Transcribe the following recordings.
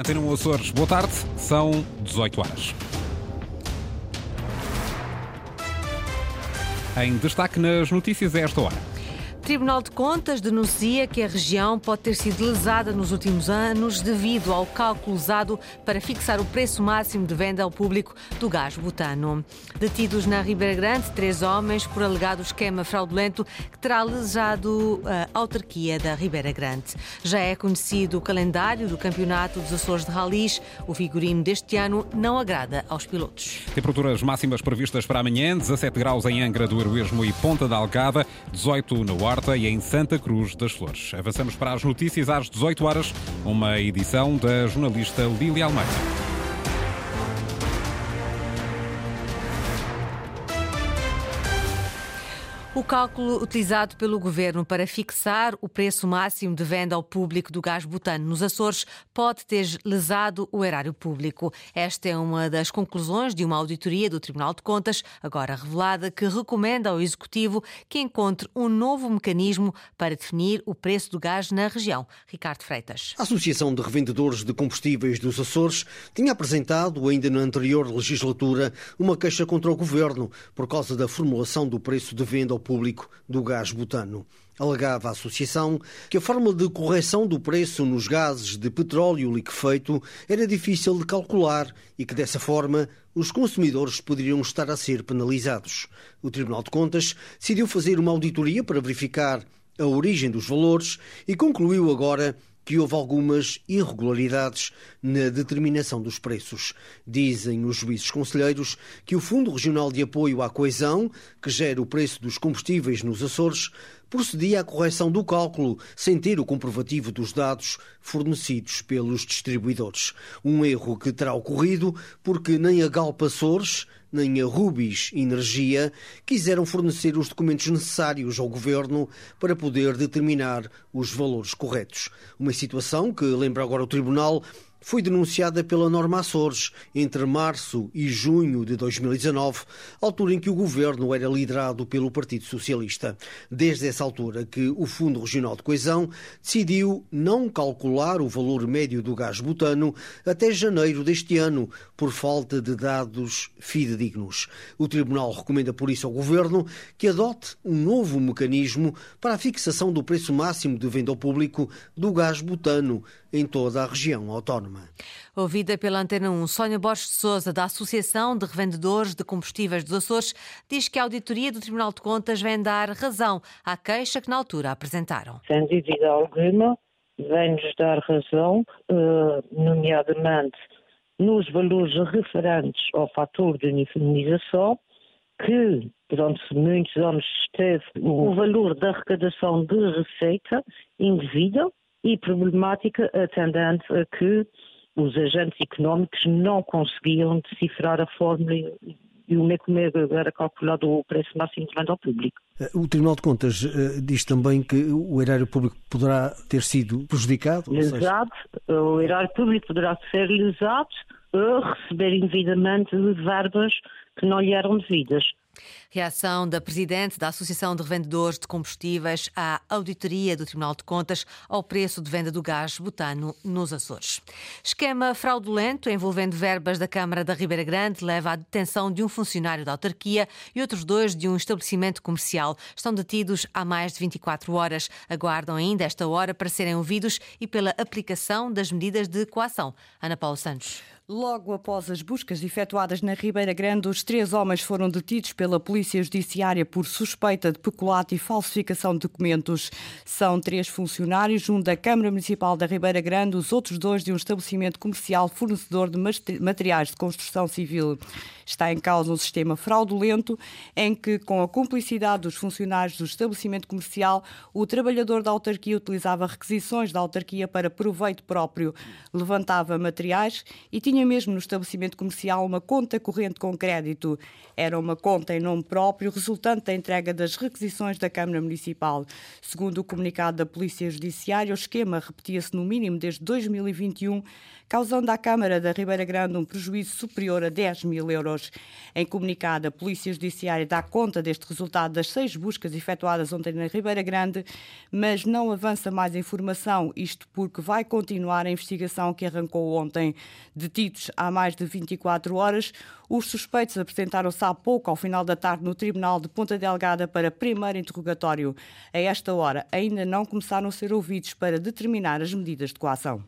Antena 1 Açores, boa tarde, são 18 horas. Em destaque nas notícias a esta hora. Tribunal de Contas denuncia que a região pode ter sido lesada nos últimos anos devido ao cálculo usado para fixar o preço máximo de venda ao público do gás butano. Detidos na Ribeira Grande, três homens por alegado esquema fraudulento que terá lesado a autarquia da Ribeira Grande. Já é conhecido o calendário do Campeonato dos Açores de Ralis. O figurino deste ano não agrada aos pilotos. Temperaturas máximas previstas para amanhã: 17 graus em Angra do Heroísmo e Ponta da Algada, 18 no Horta e em Santa Cruz das Flores. Avançamos para as notícias às 18 horas, uma edição da jornalista Lília Almeida. O cálculo utilizado pelo governo para fixar o preço máximo de venda ao público do gás butano nos Açores pode ter lesado o erário público. Esta é uma das conclusões de uma auditoria do Tribunal de Contas, agora revelada, que recomenda ao Executivo que encontre um novo mecanismo para definir o preço do gás na região. Ricardo Freitas. A Associação de Revendedores de Combustíveis dos Açores tinha apresentado, ainda na anterior legislatura, uma queixa contra o governo por causa da formulação do preço de venda ao público do gás butano. Alegava a associação que a forma de correção do preço nos gases de petróleo liquefeito era difícil de calcular e que, dessa forma, os consumidores poderiam estar a ser penalizados. O Tribunal de Contas decidiu fazer uma auditoria para verificar a origem dos valores e concluiu agora que houve algumas irregularidades na determinação dos preços. Dizem os juízes conselheiros que o Fundo Regional de Apoio à Coesão, que gera o preço dos combustíveis nos Açores, procedia à correção do cálculo sem ter o comprovativo dos dados fornecidos pelos distribuidores. Um erro que terá ocorrido porque nem a Galpa Açores nem a Rubis Energia quiseram fornecer os documentos necessários ao governo para poder determinar os valores corretos. Uma situação que, lembra agora o Tribunal, foi denunciada pela Norma Açores entre março e junho de 2019, altura em que o governo era liderado pelo Partido Socialista. Desde essa altura que o Fundo Regional de Coesão decidiu não calcular o valor médio do gás butano até janeiro deste ano, por falta de dados fidedignos. O Tribunal recomenda por isso ao governo que adote um novo mecanismo para a fixação do preço máximo de venda ao público do gás butano em toda a região autónoma. Ouvida pela Antena 1, Sónia Borges de Souza, da Associação de Revendedores de Combustíveis dos Açores, diz que a auditoria do Tribunal de Contas vem dar razão à queixa que na altura apresentaram. Sem dúvida alguma, vem-nos dar razão, eh, nomeadamente nos valores referentes ao fator de uniformização, que durante muitos anos esteve o valor da arrecadação de receita indevida e problemática atendente a que os agentes económicos não conseguiam decifrar a fórmula e o como era calculado o preço máximo de venda ao público. O Tribunal de Contas uh, diz também que o erário público poderá ter sido prejudicado? Lesado, seja... o erário público poderá ser lesado ou receber indevidamente verbas que não lhe eram devidas. Reação da Presidente da Associação de Revendedores de Combustíveis à auditoria do Tribunal de Contas ao preço de venda do gás butano nos Açores. Esquema fraudulento envolvendo verbas da Câmara da Ribeira Grande leva à detenção de um funcionário da autarquia e outros dois de um estabelecimento comercial. Estão detidos há mais de 24 horas. Aguardam ainda esta hora para serem ouvidos e pela aplicação das medidas de coação. Ana Paula Santos. Logo após as buscas efetuadas na Ribeira Grande, os três homens foram detidos pela Polícia Judiciária por suspeita de peculato e falsificação de documentos. São três funcionários, um da Câmara Municipal da Ribeira Grande, os outros dois de um estabelecimento comercial fornecedor de materiais de construção civil. Está em causa um sistema fraudulento em que, com a cumplicidade dos funcionários do estabelecimento comercial, o trabalhador da autarquia utilizava requisições da autarquia para proveito próprio, levantava materiais e tinha mesmo no estabelecimento comercial uma conta corrente com crédito. Era uma conta em nome próprio, resultante da entrega das requisições da Câmara Municipal. Segundo o comunicado da Polícia Judiciária, o esquema repetia-se no mínimo desde 2021 causando à Câmara da Ribeira Grande um prejuízo superior a 10 mil euros. Em comunicado, a Polícia Judiciária dá conta deste resultado das seis buscas efetuadas ontem na Ribeira Grande, mas não avança mais informação, isto porque vai continuar a investigação que arrancou ontem. Detidos há mais de 24 horas, os suspeitos apresentaram-se há pouco, ao final da tarde, no Tribunal de Ponta Delgada para primeiro interrogatório. A esta hora, ainda não começaram a ser ouvidos para determinar as medidas de coação.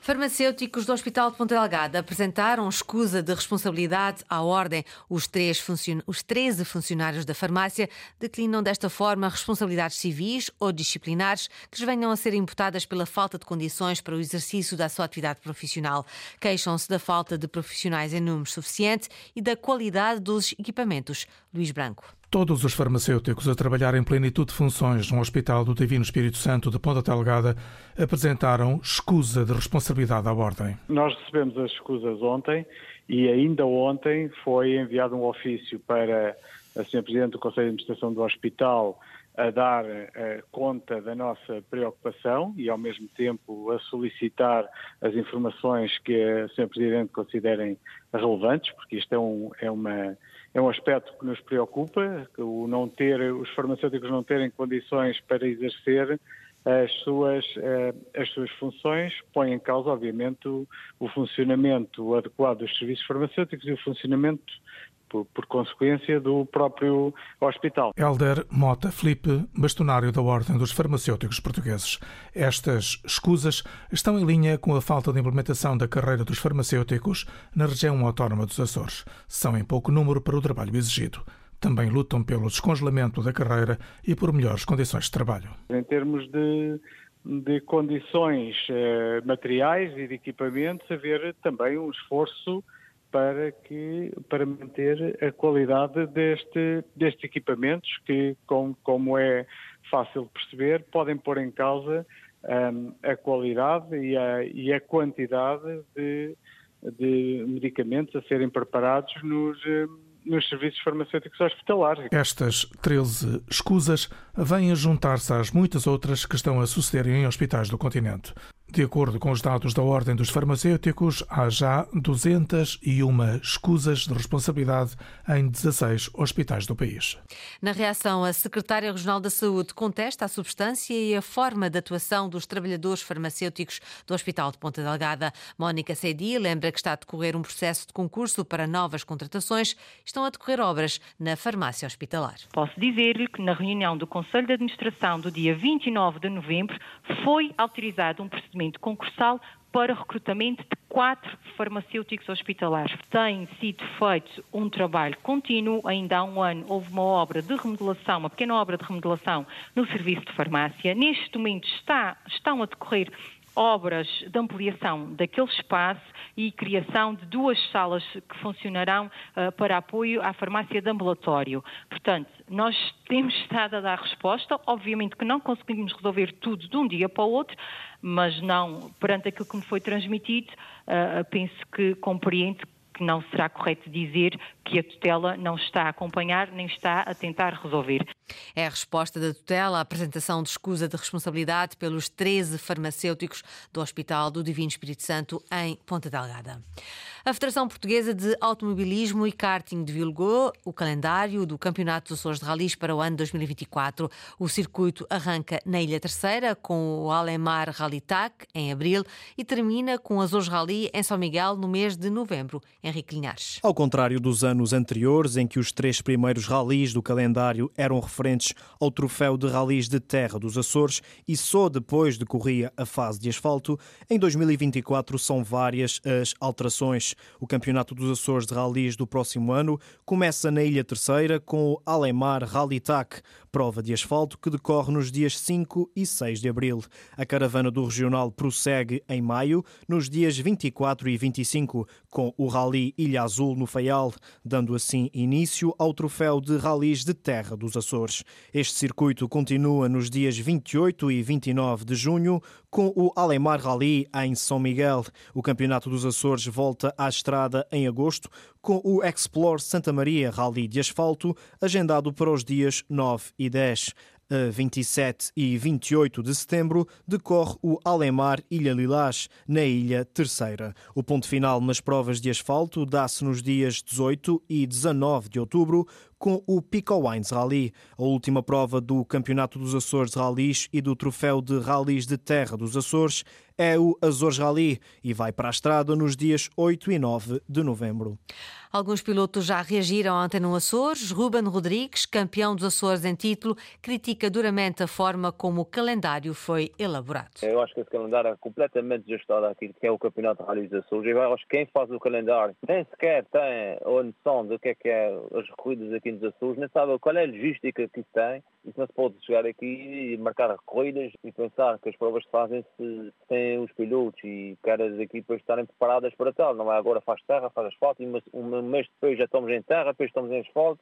Farmacêuticos do Hospital de Ponta Delgada apresentaram escusa de responsabilidade à ordem. Os, três funcion... Os 13 funcionários da farmácia declinam desta forma responsabilidades civis ou disciplinares que venham a ser imputadas pela falta de condições para o exercício da sua atividade profissional. Queixam-se da falta de profissionais em número suficiente e da qualidade dos equipamentos. Luís Branco. Todos os farmacêuticos a trabalhar em plenitude de funções no Hospital do Divino Espírito Santo de Ponta Delgada apresentaram escusa de responsabilidade à ordem. Nós recebemos as escusas ontem e ainda ontem foi enviado um ofício para a Sra. Presidente do Conselho de Administração do Hospital a dar uh, conta da nossa preocupação e, ao mesmo tempo, a solicitar as informações que a Sra. Presidente considerem relevantes, porque isto é, um, é uma é um aspecto que nos preocupa, o não ter, os farmacêuticos não terem condições para exercer as suas, eh, as suas funções, põe em causa, obviamente, o, o funcionamento adequado dos serviços farmacêuticos e o funcionamento por, por, consequência do próprio hospital. Helder Mota Felipe, bastonário da Ordem dos Farmacêuticos Portugueses. Estas escusas estão em linha com a falta de implementação da carreira dos farmacêuticos na região autónoma dos Açores. São em pouco número para o trabalho exigido. Também lutam pelo descongelamento da carreira e por melhores condições de trabalho. Em termos de, de condições eh, materiais e de equipamentos, haver também um esforço para, que, para manter a qualidade deste, destes equipamentos que, com, como é fácil de perceber, podem pôr em causa um, a qualidade e a, e a quantidade de, de, medicamentos a serem preparados nos, hum, nos serviços farmacêuticos hospitalares. Estas 13 escusas vêm a juntar-se às muitas outras que estão a suceder em hospitais do continente. De acordo com os dados da Ordem dos Farmacêuticos, há já 201 escusas de responsabilidade em 16 hospitais do país. Na reação, a Secretária Regional da Saúde contesta a substância e a forma de atuação dos trabalhadores farmacêuticos do Hospital de Ponta Delgada. Mónica Sedi lembra que está a decorrer um processo de concurso para novas contratações. Estão a decorrer obras na farmácia hospitalar. Posso dizer-lhe que na reunião do Conselho de Administração do dia 29 de novembro foi autorizado um procedimento procedimento concursal para recrutamento de quatro farmacêuticos hospitalares. Tem sido feito um trabalho contínuo. Ainda há um ano houve uma obra de remodelação, uma pequena obra de remodelação no serviço de farmácia. Neste momento está, estão a decorrer obras de ampliação daquele espaço e criação de duas salas que funcionarão uh, para apoio à farmácia de ambulatório. Portanto, nós temos estado a dar resposta, obviamente que não conseguimos resolver tudo de um dia para o outro, mas não, perante aquilo que me foi transmitido, uh, penso que compreendo que não será correto dizer que a tutela não está a acompanhar nem está a tentar resolver. É a resposta da tutela à apresentação de escusa de responsabilidade pelos 13 farmacêuticos do Hospital do Divino Espírito Santo em Ponta Delgada. A Federação Portuguesa de Automobilismo e Karting divulgou o calendário do Campeonato dos Açores de Ralis para o ano 2024. O circuito arranca na Ilha Terceira com o Alemar Rally TAC em abril e termina com Açores Rally em São Miguel no mês de novembro. Henrique Linhares. Ao contrário dos anos anteriores, em que os três primeiros ralis do calendário eram ao troféu de ralis de terra dos Açores e só depois decorria a fase de asfalto, em 2024 são várias as alterações. O Campeonato dos Açores de Ralis do próximo ano começa na Ilha Terceira com o Alemar Rally TAC, prova de asfalto que decorre nos dias 5 e 6 de abril. A caravana do Regional prossegue em maio, nos dias 24 e 25, com o Rally Ilha Azul no Faial, dando assim início ao troféu de ralis de terra dos Açores. Este circuito continua nos dias 28 e 29 de junho, com o Alemar Rally em São Miguel. O Campeonato dos Açores volta à estrada em agosto, com o Explore Santa Maria Rally de Asfalto, agendado para os dias 9 e 10. A 27 e 28 de setembro decorre o Alemar Ilha Lilás, na Ilha Terceira. O ponto final nas provas de asfalto dá-se nos dias 18 e 19 de outubro, com o Pico Wines Rally, a última prova do Campeonato dos Açores Rallys e do Troféu de Rallys de Terra dos Açores é o Azores Rally e vai para a estrada nos dias 8 e 9 de novembro. Alguns pilotos já reagiram ontem no Açores. Ruben Rodrigues, campeão dos Açores em título, critica duramente a forma como o calendário foi elaborado. Eu acho que esse calendário é completamente desajustado àquilo que é o Campeonato de Rally dos Açores. Eu acho que quem faz o calendário nem sequer tem a noção do que é que é as corridas aqui nos Açores, nem sabe qual é a logística que tem. Isso não se pode chegar aqui e marcar corridas e pensar que as provas se fazem se têm os pilotos e que as equipas estarem preparadas para tal. Não é agora faz terra, faz asfalto e um mês depois já estamos em terra, depois estamos em asfalto.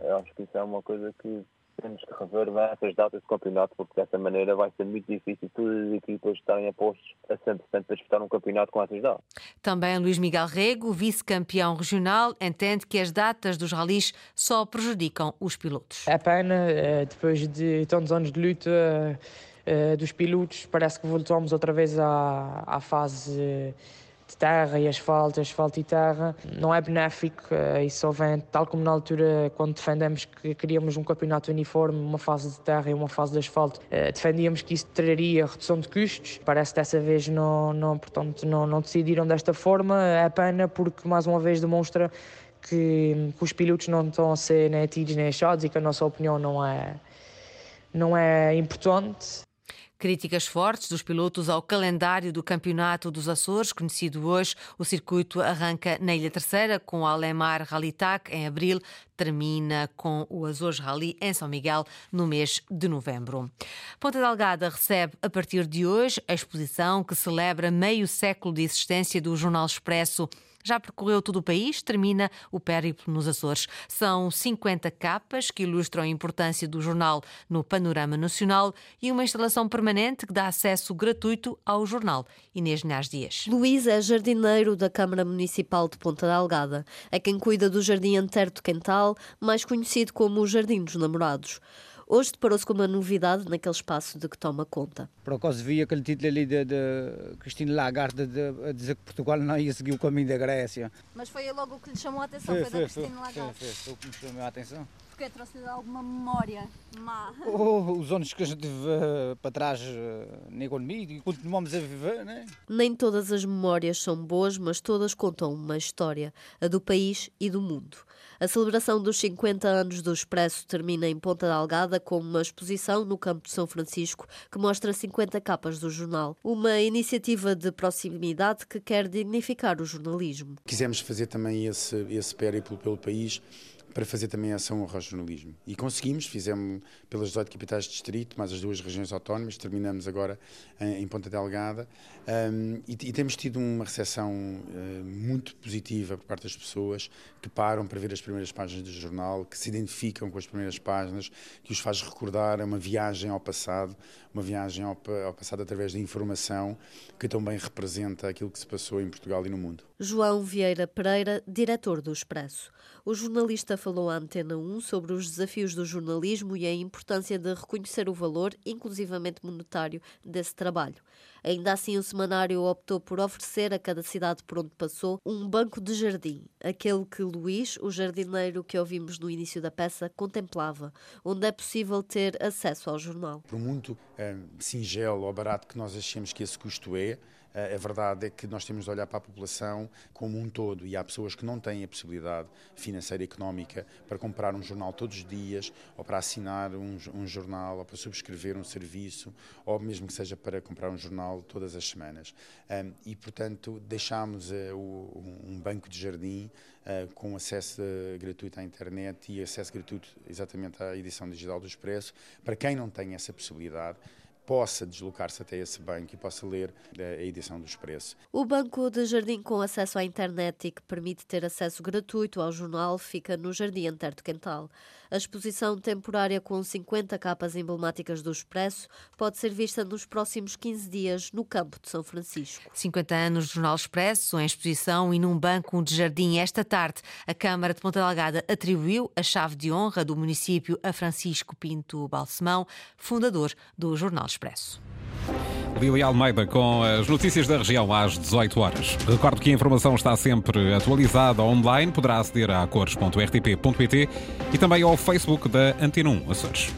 Eu acho que isso é uma coisa que temos que rever bem essas datas de campeonato, porque dessa maneira vai ser muito difícil todas as equipas estarem apostas a 100% para disputar um campeonato com essas datas. Também Luís Miguel Rego, vice-campeão regional, entende que as datas dos ralis só prejudicam os pilotos. É pena, eh, depois de tantos anos de luta eh, dos pilotos, parece que voltamos outra vez à, à fase terra e asfalto, asfalto e terra, não é benéfico eh, e só vem, tal como na altura quando defendemos que queríamos um campeonato uniforme, uma fase de terra e uma fase de asfalto, eh, defendíamos que isso traria redução de custos, parece que dessa vez não, não, portanto, não, não decidiram desta forma, é pena porque mais uma vez demonstra que, que os pilotos não estão a ser nem atidos nem achados e que a nossa opinião não é, não é importante Críticas fortes dos pilotos ao calendário do Campeonato dos Açores, conhecido hoje. O circuito arranca na Ilha Terceira com o Alemar Rally TAC em abril, termina com o Açores Rally em São Miguel no mês de novembro. Ponta Delgada recebe a partir de hoje a exposição que celebra meio século de existência do Jornal Expresso já percorreu todo o país, termina o périplo nos Açores. São 50 capas que ilustram a importância do jornal no panorama nacional e uma instalação permanente que dá acesso gratuito ao jornal. Inês Linhares Dias. Luís é jardineiro da Câmara Municipal de Ponta Delgada. É quem cuida do Jardim Antero Quental, mais conhecido como o Jardim dos Namorados. Hoje deparou-se com uma novidade naquele espaço de que toma conta. Por acaso vi aquele título ali de, de Cristina Lagarde de, a dizer que Portugal não ia seguir o caminho da Grécia. Mas foi logo o que lhe chamou a atenção, foi, foi, foi da Cristina Lagarde? Foi, foi, foi o que me chamou a atenção. Porque trouxe-lhe alguma memória má? Oh, os anos que a gente teve uh, para trás uh, na economia e continuamos a viver, né? Nem todas as memórias são boas, mas todas contam uma história, a do país e do mundo. A celebração dos 50 anos do Expresso termina em Ponta Delgada com uma exposição no Campo de São Francisco que mostra 50 capas do jornal. Uma iniciativa de proximidade que quer dignificar o jornalismo. Quisemos fazer também esse, esse périplo pelo país para fazer também ação ao jornalismo. E conseguimos, fizemos pelas 18 capitais de distrito, mais as duas regiões autónomas, terminamos agora em, Ponta Delgada um, e, e, temos tido uma recepção uh, muito positiva por parte das pessoas que param para ver as primeiras páginas do jornal, que se identificam com as primeiras páginas, que os faz recordar uma viagem ao passado, uma viagem ao, ao passado através da informação que também representa aquilo que se passou em Portugal e no mundo. João Vieira Pereira, diretor do Expresso. O jornalista falou à Antena 1 sobre os desafios do jornalismo e a importância de reconhecer o valor, inclusivamente monetário, desse trabalho. Ainda assim, o semanário optou por oferecer a cada cidade por onde passou um banco de jardim, aquele que Luís, o jardineiro que ouvimos no início da peça, contemplava, onde é possível ter acesso ao jornal. Por muito é, singelo ou barato que nós achemos que esse custo é, eh, a verdade é que nós temos de olhar para a população como um todo e há pessoas que não têm a possibilidade financeira e económica para comprar um jornal todos os dias ou para assinar um, um jornal ou para subscrever um serviço ou mesmo que seja para comprar um jornal todas as semanas. Um, e, portanto, deixámos uh, um banco de jardim uh, com acesso uh, gratuito à internet e acesso gratuito exatamente à edição digital do Expresso para quem não tem essa possibilidade possa deslocar-se até esse banco e possa ler eh, a edição do Expresso. O Banco de Jardim com acesso à internet e que permite ter acesso gratuito ao jornal fica no Jardim Antero de Quental. A exposição temporária com 50 capas emblemáticas do Expresso pode ser vista nos próximos 15 dias no campo de São Francisco. 50 anos do Jornal Expresso em exposição e num banco de jardim esta tarde. A Câmara de Ponta Delgada atribuiu a chave de honra do município a Francisco Pinto Balsemão, fundador do Jornal Expresso. Lili Almeida com as notícias da região às 18 horas. Recordo que a informação está sempre atualizada online, poderá aceder a cores.rtp.pt e também ao Facebook da Antena 1 Açores.